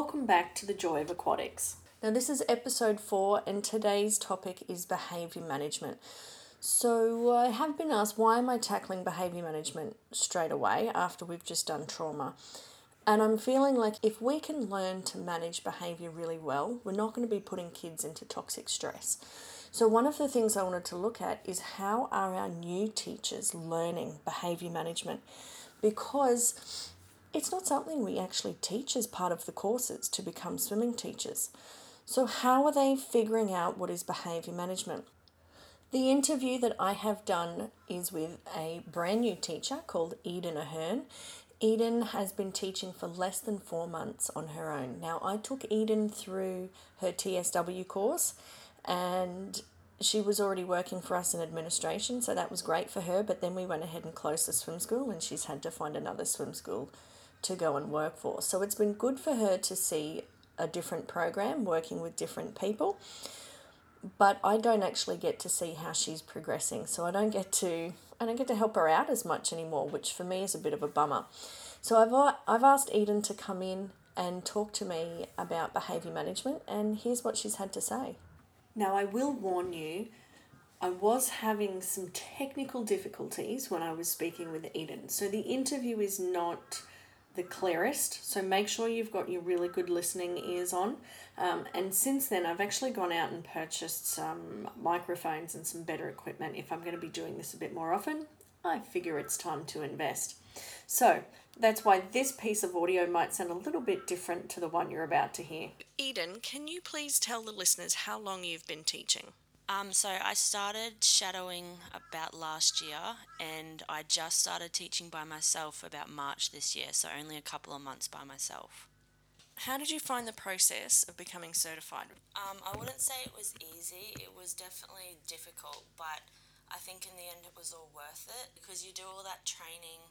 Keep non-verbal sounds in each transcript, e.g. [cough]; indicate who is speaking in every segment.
Speaker 1: welcome back to the Joy of Aquatics. Now, this is episode four, and today's topic is behaviour management. So, I have been asked why am I tackling behaviour management straight away after we've just done trauma? And I'm feeling like if we can learn to manage behaviour really well, we're not going to be putting kids into toxic stress. So, one of the things I wanted to look at is how are our new teachers learning behaviour management? Because it's not something we actually teach as part of the courses to become swimming teachers. So, how are they figuring out what is behaviour management? The interview that I have done is with a brand new teacher called Eden Ahern. Eden has been teaching for less than four months on her own. Now, I took Eden through her TSW course and she was already working for us in administration, so that was great for her. But then we went ahead and closed the swim school, and she's had to find another swim school to go and work for. So it's been good for her to see a different program working with different people. But I don't actually get to see how she's progressing. So I don't get to I don't get to help her out as much anymore, which for me is a bit of a bummer. So I've I've asked Eden to come in and talk to me about behavior management and here's what she's had to say. Now I will warn you I was having some technical difficulties when I was speaking with Eden. So the interview is not the clearest. So make sure you've got your really good listening ears on. Um, and since then, I've actually gone out and purchased some microphones and some better equipment. If I'm going to be doing this a bit more often, I figure it's time to invest. So that's why this piece of audio might sound a little bit different to the one you're about to hear. Eden, can you please tell the listeners how long you've been teaching?
Speaker 2: Um, so I started shadowing about last year, and I just started teaching by myself about March this year, so only a couple of months by myself.
Speaker 1: How did you find the process of becoming certified?
Speaker 2: Um, I wouldn't say it was easy. It was definitely difficult, but I think in the end it was all worth it because you do all that training,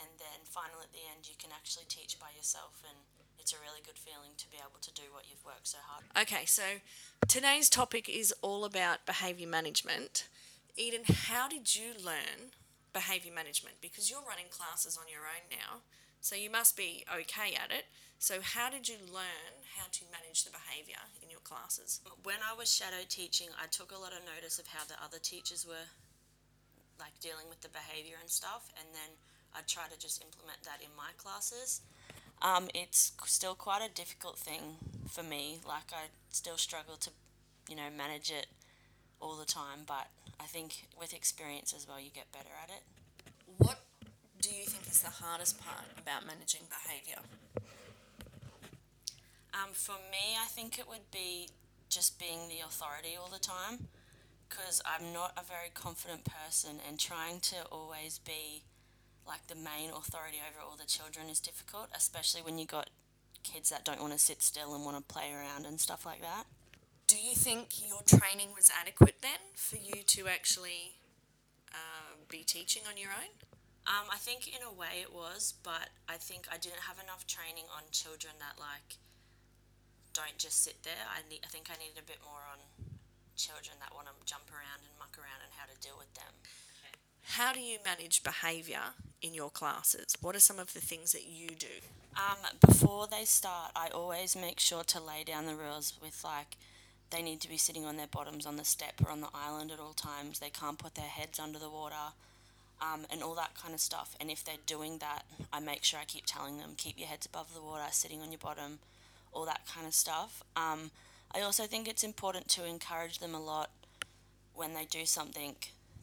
Speaker 2: and then finally at the end you can actually teach by yourself and it's a really good feeling to be able to do what you've worked so hard.
Speaker 1: Okay, so today's topic is all about behavior management. Eden, how did you learn behavior management? Because you're running classes on your own now, so you must be okay at it. So, how did you learn how to manage the behavior in your classes?
Speaker 2: When I was shadow teaching, I took a lot of notice of how the other teachers were like dealing with the behavior and stuff, and then I try to just implement that in my classes. Um, it's still quite a difficult thing for me. Like I still struggle to, you know, manage it all the time. But I think with experience as well, you get better at it.
Speaker 1: What do you think is the hardest part about managing behaviour?
Speaker 2: Um, for me, I think it would be just being the authority all the time because I'm not a very confident person and trying to always be like the main authority over all the children is difficult, especially when you got kids that don't want to sit still and want to play around and stuff like that.
Speaker 1: Do you think your training was adequate then for you to actually uh, be teaching on your own?
Speaker 2: Um, I think in a way it was, but I think I didn't have enough training on children that like don't just sit there. I need, I think I needed a bit more on children that want to jump around and muck around and how to deal with them.
Speaker 1: How do you manage behaviour in your classes? What are some of the things that you do?
Speaker 2: Um, before they start, I always make sure to lay down the rules with like they need to be sitting on their bottoms on the step or on the island at all times. They can't put their heads under the water. Um, and all that kind of stuff. And if they're doing that, I make sure I keep telling them keep your heads above the water, sitting on your bottom, all that kind of stuff. Um, I also think it's important to encourage them a lot when they do something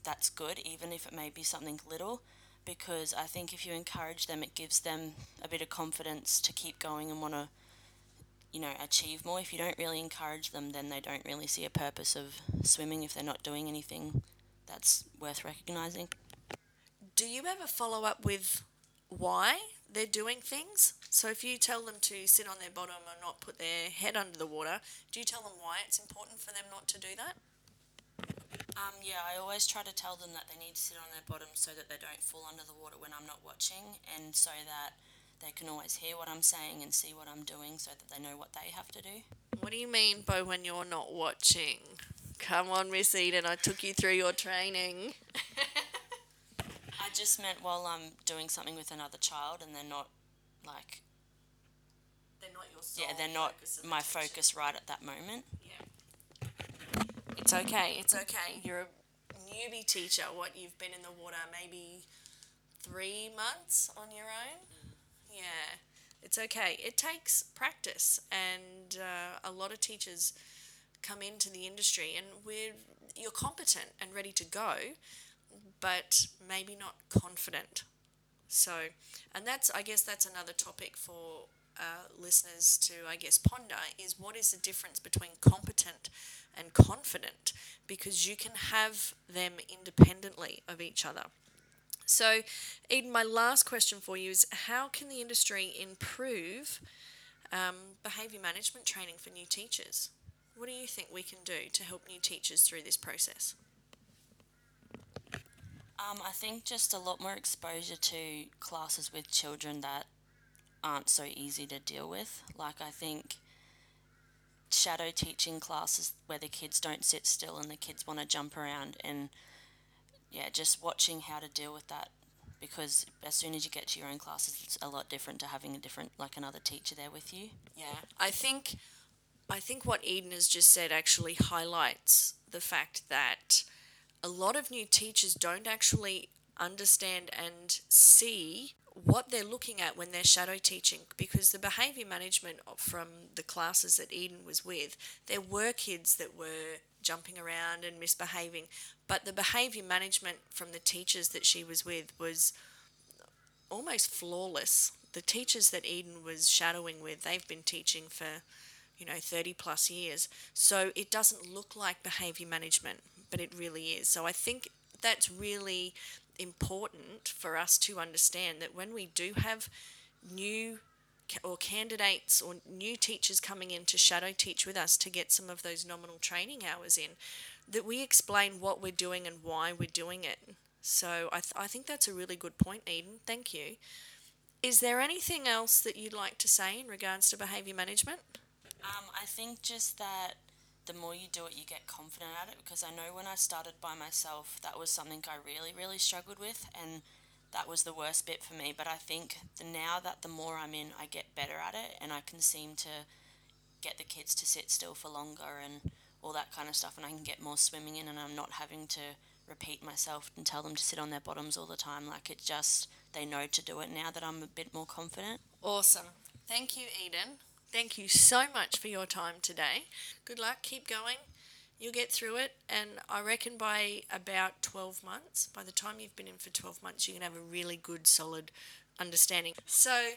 Speaker 2: that's good, even if it may be something little, because I think if you encourage them, it gives them a bit of confidence to keep going and want to, you know, achieve more. If you don't really encourage them, then they don't really see a purpose of swimming if they're not doing anything that's worth recognizing.
Speaker 1: Do you ever follow up with why they're doing things? So if you tell them to sit on their bottom or not put their head under the water, do you tell them why it's important for them not to do that?
Speaker 2: Um, yeah, I always try to tell them that they need to sit on their bottom so that they don't fall under the water when I'm not watching, and so that they can always hear what I'm saying and see what I'm doing so that they know what they have to do.
Speaker 1: What do you mean by when you're not watching? Come on, Miss Eden, I took you through your training. [laughs]
Speaker 2: I just meant while I'm doing something with another child and they're not like.
Speaker 1: They're not your sole
Speaker 2: yeah, they're not
Speaker 1: focus
Speaker 2: my
Speaker 1: teacher.
Speaker 2: focus right at that moment.
Speaker 1: It's okay. It's okay. You're a newbie teacher. What you've been in the water maybe three months on your own. Yeah, it's okay. It takes practice, and uh, a lot of teachers come into the industry, and we're you're competent and ready to go, but maybe not confident. So, and that's I guess that's another topic for uh, listeners to I guess ponder is what is the difference between competent and confident because you can have them independently of each other. So, Eden, my last question for you is how can the industry improve um, behaviour management training for new teachers? What do you think we can do to help new teachers through this process?
Speaker 2: Um, I think just a lot more exposure to classes with children that aren't so easy to deal with. Like, I think shadow teaching classes where the kids don't sit still and the kids want to jump around, and yeah, just watching how to deal with that because as soon as you get to your own classes, it's a lot different to having a different, like another teacher there with you.
Speaker 1: Yeah, I think I think what Eden has just said actually highlights the fact that a lot of new teachers don't actually understand and see what they're looking at when they're shadow teaching because the behavior management from the classes that Eden was with there were kids that were jumping around and misbehaving but the behavior management from the teachers that she was with was almost flawless. The teachers that Eden was shadowing with they've been teaching for you know 30 plus years. So it doesn't look like behavior management but it really is. So i think that's really important for us to understand that when we do have new or candidates or new teachers coming in to shadow teach with us to get some of those nominal training hours in that we explain what we're doing and why we're doing it. So i, th- I think that's a really good point eden. Thank you. Is there anything else that you'd like to say in regards to behavior management?
Speaker 2: Um, I think just that the more you do it, you get confident at it. Because I know when I started by myself, that was something I really, really struggled with, and that was the worst bit for me. But I think the, now that the more I'm in, I get better at it, and I can seem to get the kids to sit still for longer and all that kind of stuff, and I can get more swimming in, and I'm not having to repeat myself and tell them to sit on their bottoms all the time. Like it just they know to do it now that I'm a bit more confident.
Speaker 1: Awesome. Thank you, Eden. Thank you so much for your time today. Good luck. Keep going. You'll get through it. And I reckon by about 12 months, by the time you've been in for 12 months, you can have a really good, solid understanding. So,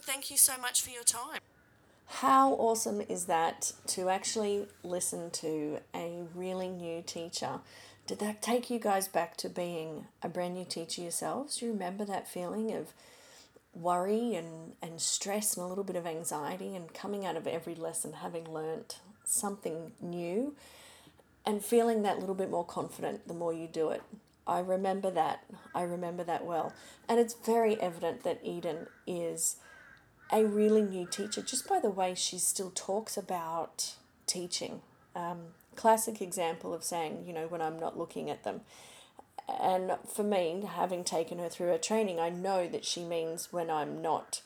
Speaker 1: thank you so much for your time. How awesome is that to actually listen to a really new teacher? Did that take you guys back to being a brand new teacher yourselves? Do you remember that feeling of worry and, and stress and a little bit of anxiety and coming out of every lesson having learnt something new and feeling that little bit more confident the more you do it. I remember that. I remember that well. And it's very evident that Eden is a really new teacher just by the way she still talks about teaching. Um, classic example of saying, you know, when I'm not looking at them. And for me, having taken her through her training, I know that she means when I'm not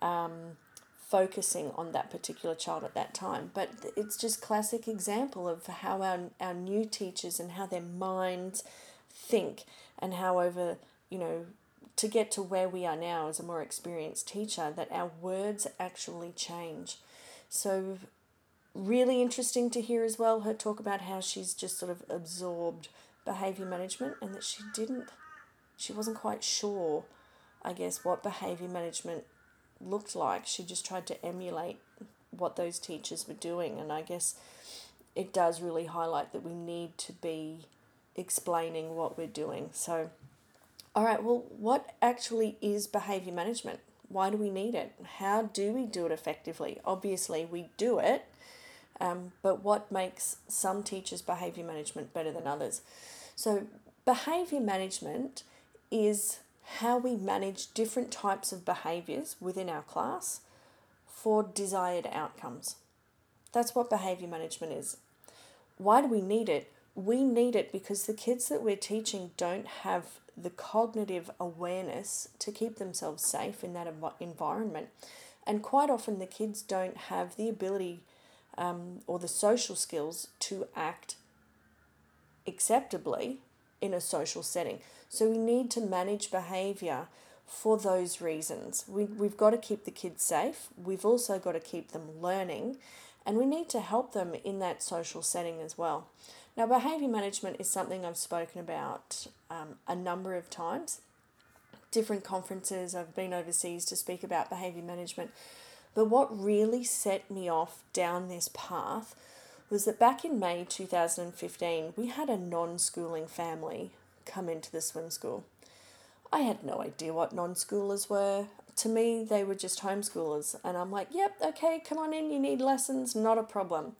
Speaker 1: um, focusing on that particular child at that time. But it's just classic example of how our, our new teachers and how their minds think and how over, you know, to get to where we are now as a more experienced teacher, that our words actually change. So really interesting to hear as well her talk about how she's just sort of absorbed behavior management and that she didn't she wasn't quite sure i guess what behavior management looked like. She just tried to emulate what those teachers were doing. And i guess it does really highlight that we need to be explaining what we're doing. So all right well what actually is behavior management? Why do we need it? How do we do it effectively? Obviously we do it um, but what makes some teachers' behaviour management better than others? So, behaviour management is how we manage different types of behaviours within our class for desired outcomes. That's what behaviour management is. Why do we need it? We need it because the kids that we're teaching don't have the cognitive awareness to keep themselves safe in that environment. And quite often the kids don't have the ability um, or the social skills to act acceptably in a social setting. So we need to manage behaviour for those reasons. We, we've got to keep the kids safe, we've also got to keep them learning, and we need to help them in that social setting as well. Now, behaviour management is something I've spoken about um, a number of times. Different conferences, I've been overseas to speak about behaviour management. But what really set me off down this path was that back in May 2015, we had a non schooling family come into the swim school. I had no idea what non schoolers were. To me, they were just homeschoolers. And I'm like, yep, okay, come on in, you need lessons, not a problem.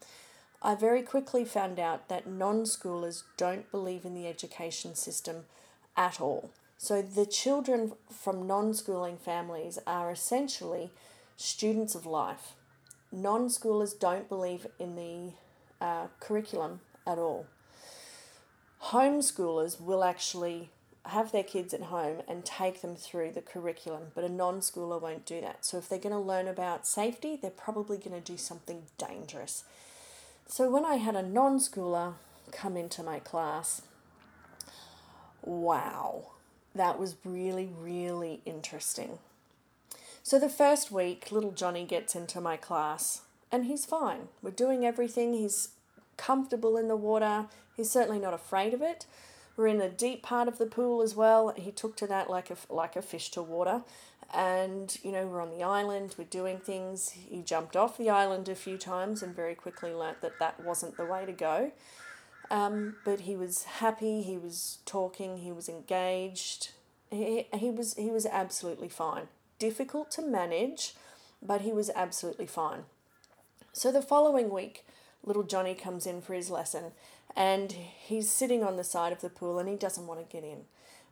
Speaker 1: I very quickly found out that non schoolers don't believe in the education system at all. So the children from non schooling families are essentially students of life. Non schoolers don't believe in the uh, curriculum at all. Homeschoolers will actually have their kids at home and take them through the curriculum, but a non schooler won't do that. So if they're going to learn about safety, they're probably going to do something dangerous. So when I had a non schooler come into my class, wow, that was really, really interesting. So the first week, little Johnny gets into my class and he's fine. We're doing everything. He's comfortable in the water. He's certainly not afraid of it. We're in a deep part of the pool as well. He took to that like a, like a fish to water. And, you know, we're on the island, we're doing things. He jumped off the island a few times and very quickly learnt that that wasn't the way to go. Um, but he was happy, he was talking, he was engaged. He, he, was, he was absolutely fine. Difficult to manage, but he was absolutely fine. So the following week, little Johnny comes in for his lesson and he's sitting on the side of the pool and he doesn't want to get in.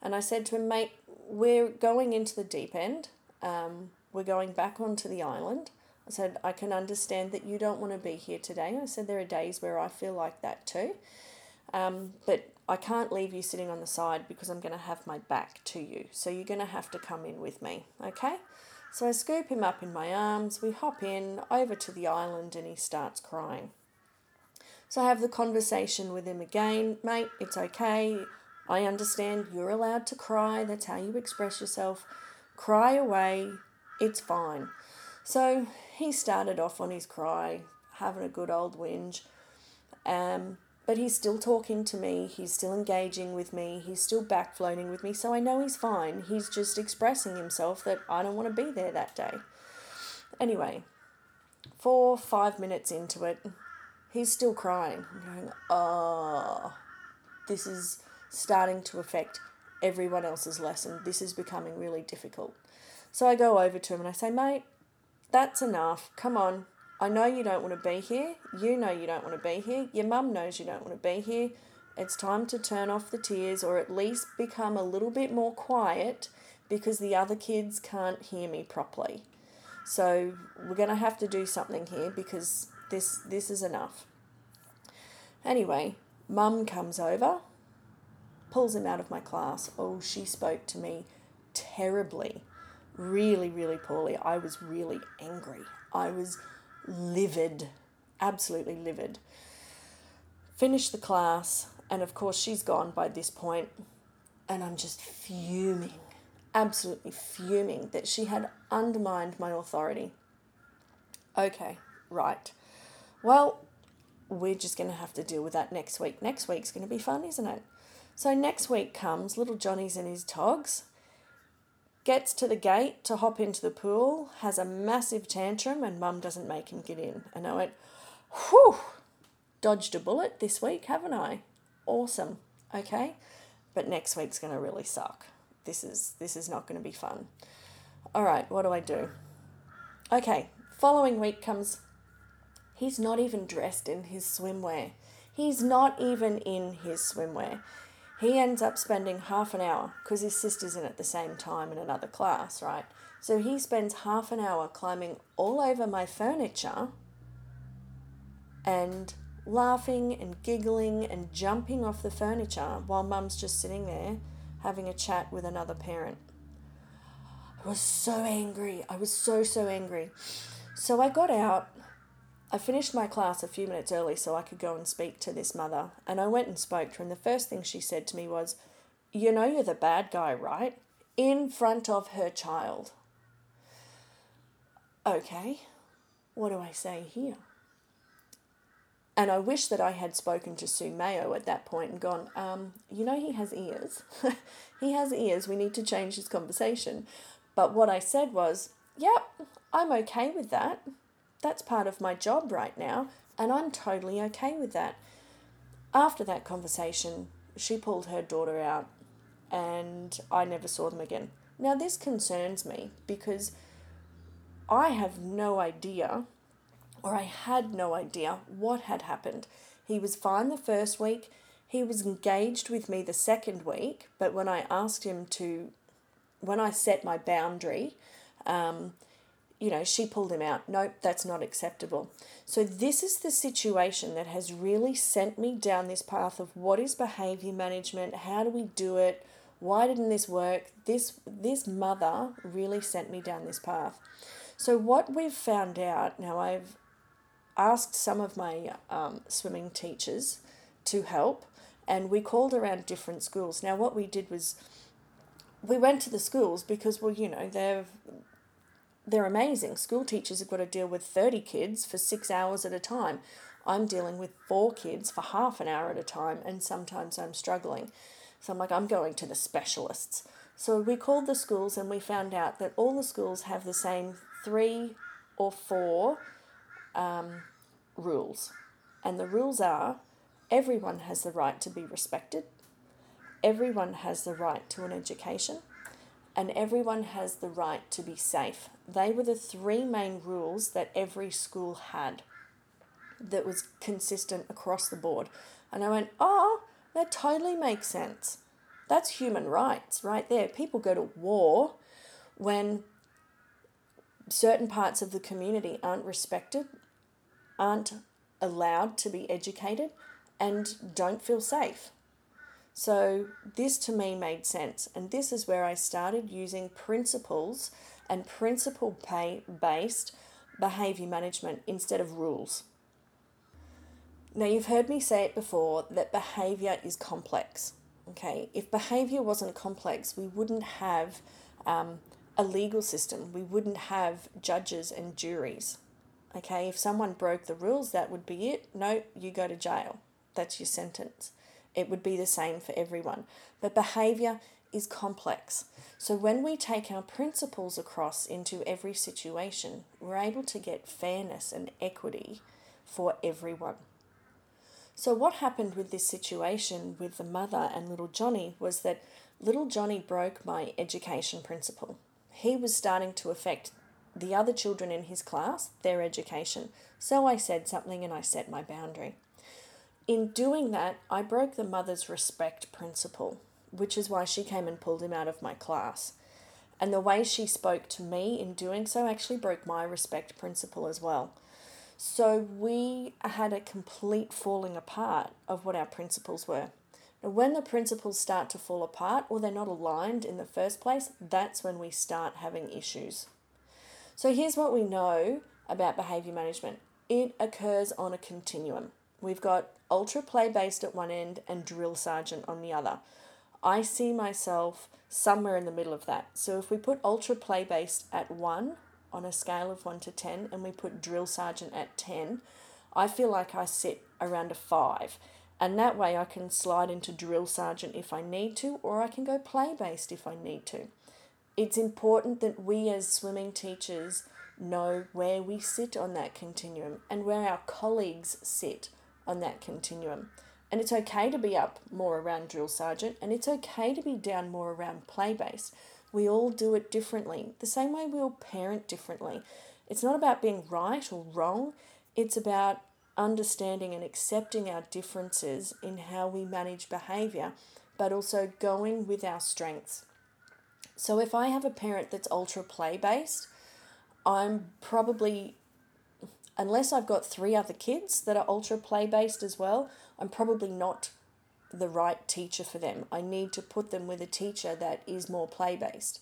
Speaker 1: And I said to him, mate, we're going into the deep end. Um, we're going back onto the island. I said, I can understand that you don't want to be here today. I said, there are days where I feel like that too. Um, but I can't leave you sitting on the side because I'm going to have my back to you. So you're going to have to come in with me, okay? So I scoop him up in my arms, we hop in over to the island, and he starts crying. So I have the conversation with him again, mate, it's okay. I understand you're allowed to cry, that's how you express yourself. Cry away, it's fine. So he started off on his cry, having a good old whinge. Um, but he's still talking to me, he's still engaging with me, he's still back floating with me, so I know he's fine. He's just expressing himself that I don't want to be there that day. Anyway, four, five minutes into it, he's still crying. I'm going, oh, this is starting to affect everyone else's lesson. This is becoming really difficult. So I go over to him and I say, mate, that's enough. Come on. I know you don't want to be here. You know you don't want to be here. Your mum knows you don't want to be here. It's time to turn off the tears or at least become a little bit more quiet because the other kids can't hear me properly. So we're going to have to do something here because this this is enough. Anyway, mum comes over, pulls him out of my class. Oh, she spoke to me terribly, really, really poorly. I was really angry. I was livid, absolutely livid. Finished the class, and of course, she's gone by this point, and I'm just fuming, absolutely fuming that she had undermined my authority. Okay, right. Well, we're just going to have to deal with that next week. Next week's going to be fun, isn't it? So next week comes, little Johnny's in his togs, gets to the gate to hop into the pool, has a massive tantrum, and mum doesn't make him get in. And I went, whew, dodged a bullet this week, haven't I? Awesome. Okay. But next week's going to really suck. This is this is not going to be fun. All right, what do I do? Okay, following week comes He's not even dressed in his swimwear. He's not even in his swimwear. He ends up spending half an hour because his sister's in at the same time in another class, right? So he spends half an hour climbing all over my furniture and laughing and giggling and jumping off the furniture while mum's just sitting there having a chat with another parent. I was so angry. I was so, so angry. So I got out. I finished my class a few minutes early so I could go and speak to this mother. And I went and spoke to her. And the first thing she said to me was, You know, you're the bad guy, right? In front of her child. Okay, what do I say here? And I wish that I had spoken to Sue Mayo at that point and gone, um, you know, he has ears. [laughs] he has ears. We need to change his conversation. But what I said was, yep, I'm okay with that. That's part of my job right now. And I'm totally okay with that. After that conversation, she pulled her daughter out and I never saw them again. Now, this concerns me because I have no idea or I had no idea what had happened. He was fine the first week. He was engaged with me the second week, but when I asked him to, when I set my boundary, um, you know, she pulled him out. Nope, that's not acceptable. So, this is the situation that has really sent me down this path of what is behavior management? How do we do it? Why didn't this work? This, this mother really sent me down this path. So, what we've found out now, I've asked some of my um, swimming teachers to help, and we called around different schools. Now, what we did was we went to the schools because, well, you know, they're they're amazing. School teachers have got to deal with 30 kids for six hours at a time. I'm dealing with four kids for half an hour at a time, and sometimes I'm struggling. So I'm like, I'm going to the specialists. So we called the schools and we found out that all the schools have the same three or four um, rules. And the rules are everyone has the right to be respected, everyone has the right to an education, and everyone has the right to be safe. They were the three main rules that every school had that was consistent across the board. And I went, oh, that totally makes sense. That's human rights right there. People go to war when certain parts of the community aren't respected aren't allowed to be educated and don't feel safe. So, this to me made sense, and this is where I started using principles and principle pay based behavior management instead of rules. Now, you've heard me say it before that behavior is complex. Okay, if behavior wasn't complex, we wouldn't have um, a legal system, we wouldn't have judges and juries. Okay, if someone broke the rules, that would be it. No, you go to jail. That's your sentence. It would be the same for everyone. But behavior is complex. So when we take our principles across into every situation, we're able to get fairness and equity for everyone. So, what happened with this situation with the mother and little Johnny was that little Johnny broke my education principle. He was starting to affect the other children in his class their education. So I said something and I set my boundary. In doing that, I broke the mother's respect principle, which is why she came and pulled him out of my class. And the way she spoke to me in doing so actually broke my respect principle as well. So we had a complete falling apart of what our principles were. Now, when the principles start to fall apart or they're not aligned in the first place, that's when we start having issues. So here's what we know about behavior management it occurs on a continuum. We've got ultra play based at one end and drill sergeant on the other. I see myself somewhere in the middle of that. So if we put ultra play based at 1 on a scale of 1 to 10 and we put drill sergeant at 10, I feel like I sit around a 5. And that way I can slide into drill sergeant if I need to, or I can go play based if I need to it's important that we as swimming teachers know where we sit on that continuum and where our colleagues sit on that continuum. And it's okay to be up more around drill sergeant and it's okay to be down more around play base. We all do it differently, the same way we all parent differently. It's not about being right or wrong, it's about understanding and accepting our differences in how we manage behavior, but also going with our strengths. So if I have a parent that's ultra play based, I'm probably, unless I've got three other kids that are ultra play based as well, I'm probably not the right teacher for them. I need to put them with a teacher that is more play based.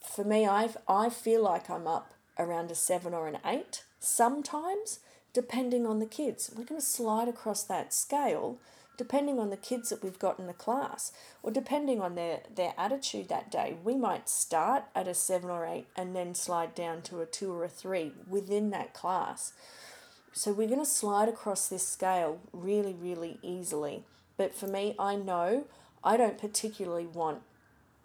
Speaker 1: for me, I've, I feel like I'm up around a seven or an eight sometimes, depending on the kids. We're going to slide across that scale depending on the kids that we've got in the class or depending on their, their attitude that day. We might start at a seven or eight and then slide down to a two or a three within that class. So we're going to slide across this scale really, really easily. But for me, I know I don't particularly want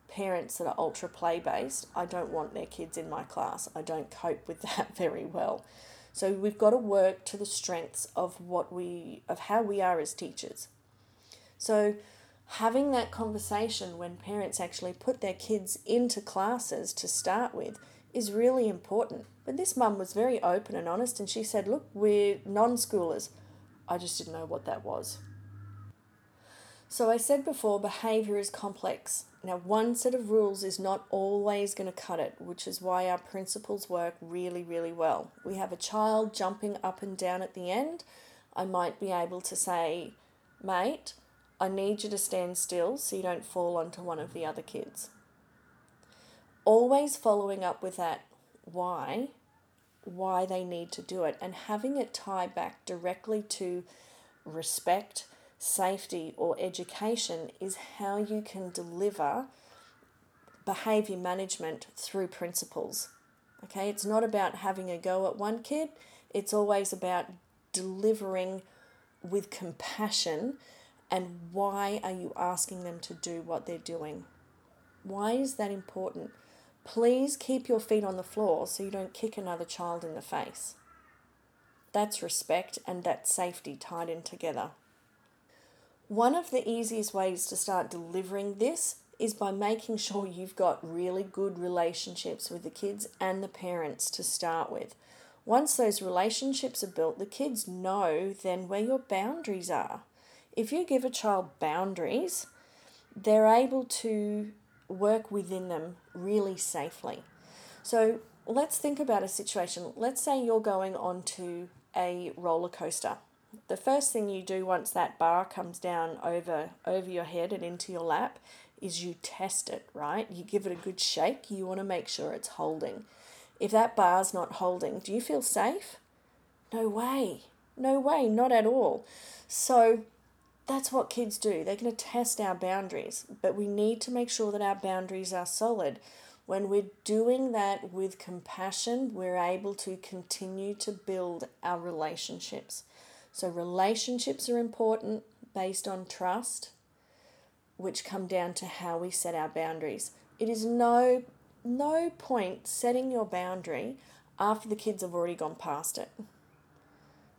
Speaker 1: parents that are ultra play based. I don't want their kids in my class. I don't cope with [laughs] that very well. So we've got to work to the strengths of what we of how we are as teachers. So having that conversation when parents actually put their kids into classes to start with is really important. But this mum was very open and honest and she said, Look, we're non schoolers. I just didn't know what that was. So I said before, behaviour is complex. Now, one set of rules is not always going to cut it, which is why our principles work really, really well. We have a child jumping up and down at the end. I might be able to say, mate, I need you to stand still so you don't fall onto one of the other kids. Always following up with that why, why they need to do it, and having it tie back directly to respect, safety, or education is how you can deliver behavior management through principles. Okay, it's not about having a go at one kid, it's always about delivering with compassion and why are you asking them to do what they're doing? Why is that important? Please keep your feet on the floor so you don't kick another child in the face. That's respect and that's safety tied in together. One of the easiest ways to start delivering this is by making sure you've got really good relationships with the kids and the parents to start with. Once those relationships are built, the kids know then where your boundaries are. If you give a child boundaries, they're able to work within them really safely. So let's think about a situation. Let's say you're going onto a roller coaster. The first thing you do once that bar comes down over over your head and into your lap is you test it, right? You give it a good shake. You want to make sure it's holding. If that bar's not holding, do you feel safe? No way. No way, not at all. So that's what kids do. They're going to test our boundaries, but we need to make sure that our boundaries are solid. When we're doing that with compassion, we're able to continue to build our relationships. So, relationships are important based on trust, which come down to how we set our boundaries. It is no no point setting your boundary after the kids have already gone past it.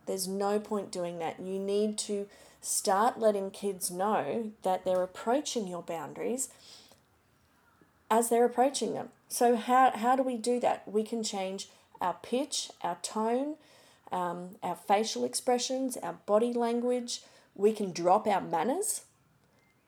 Speaker 1: There's no point doing that. You need to start letting kids know that they're approaching your boundaries as they're approaching them. So, how, how do we do that? We can change our pitch, our tone, um, our facial expressions, our body language. We can drop our manners.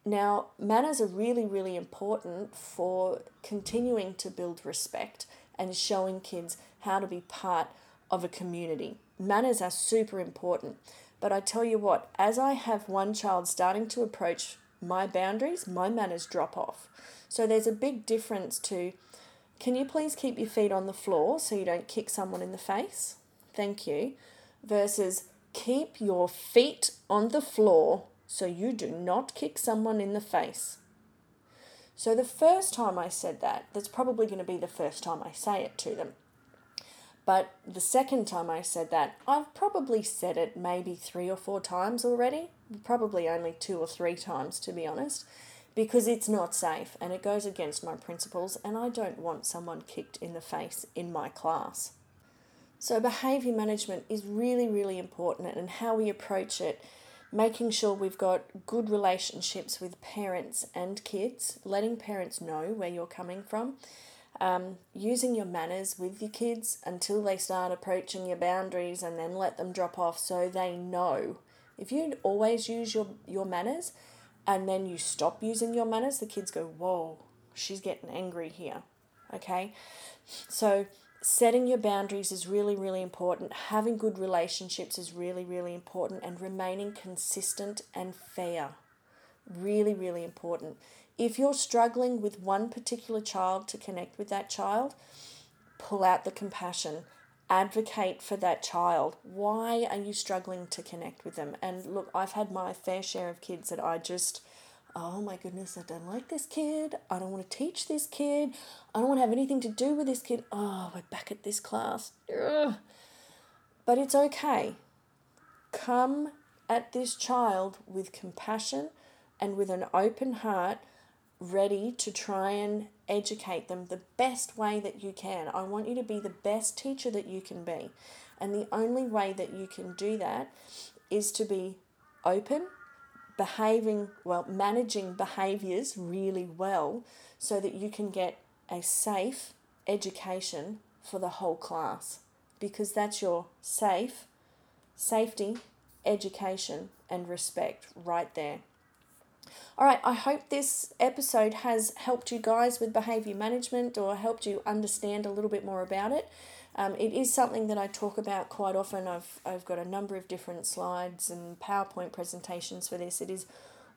Speaker 1: Now, manners are really, really important for continuing to build respect and showing kids how to be part of a community. Manners are super important. But I tell you what, as I have one child starting to approach my boundaries, my manners drop off. So there's a big difference to can you please keep your feet on the floor so you don't kick someone in the face? Thank you. Versus keep your feet on the floor so you do not kick someone in the face. So the first time I said that, that's probably going to be the first time I say it to them. But the second time I said that, I've probably said it maybe three or four times already. Probably only two or three times, to be honest, because it's not safe and it goes against my principles, and I don't want someone kicked in the face in my class. So, behaviour management is really, really important, and how we approach it, making sure we've got good relationships with parents and kids, letting parents know where you're coming from um, using your manners with your kids until they start approaching your boundaries and then let them drop off so they know. If you always use your, your manners and then you stop using your manners, the kids go, Whoa, she's getting angry here. Okay? So, setting your boundaries is really, really important. Having good relationships is really, really important. And remaining consistent and fair. Really, really important If you're struggling with one particular child to connect with that child, pull out the compassion advocate for that child. Why are you struggling to connect with them? And look, I've had my fair share of kids that I just, oh my goodness, I don't like this kid. I don't want to teach this kid. I don't want to have anything to do with this kid. Oh, we're back at this class. Ugh. But it's okay. Come at this child with compassion and with an open heart, ready to try and educate them the best way that you can. I want you to be the best teacher that you can be. And the only way that you can do that is to be open, behaving well, managing behaviors really well so that you can get a safe education for the whole class because that's your safe, safety, education, and respect right there. All right, I hope this episode has helped you guys with behavior management or helped you understand a little bit more about it. Um, it is something that I talk about quite often. I've, I've got a number of different slides and PowerPoint presentations for this. It is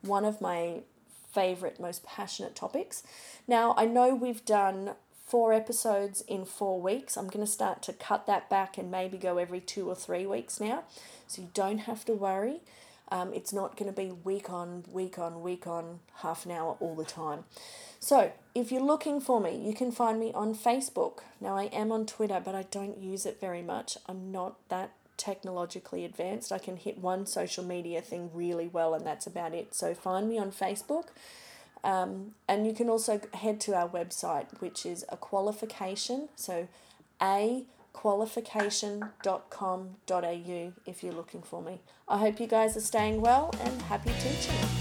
Speaker 1: one of my favorite, most passionate topics. Now, I know we've done four episodes in four weeks. I'm going to start to cut that back and maybe go every two or three weeks now. So you don't have to worry. Um, it's not going to be week on, week on, week on, half an hour all the time. So, if you're looking for me, you can find me on Facebook. Now, I am on Twitter, but I don't use it very much. I'm not that technologically advanced. I can hit one social media thing really well, and that's about it. So, find me on Facebook. Um, and you can also head to our website, which is a qualification. So, a qualification.com.au if you're looking for me. I hope you guys are staying well and happy teaching.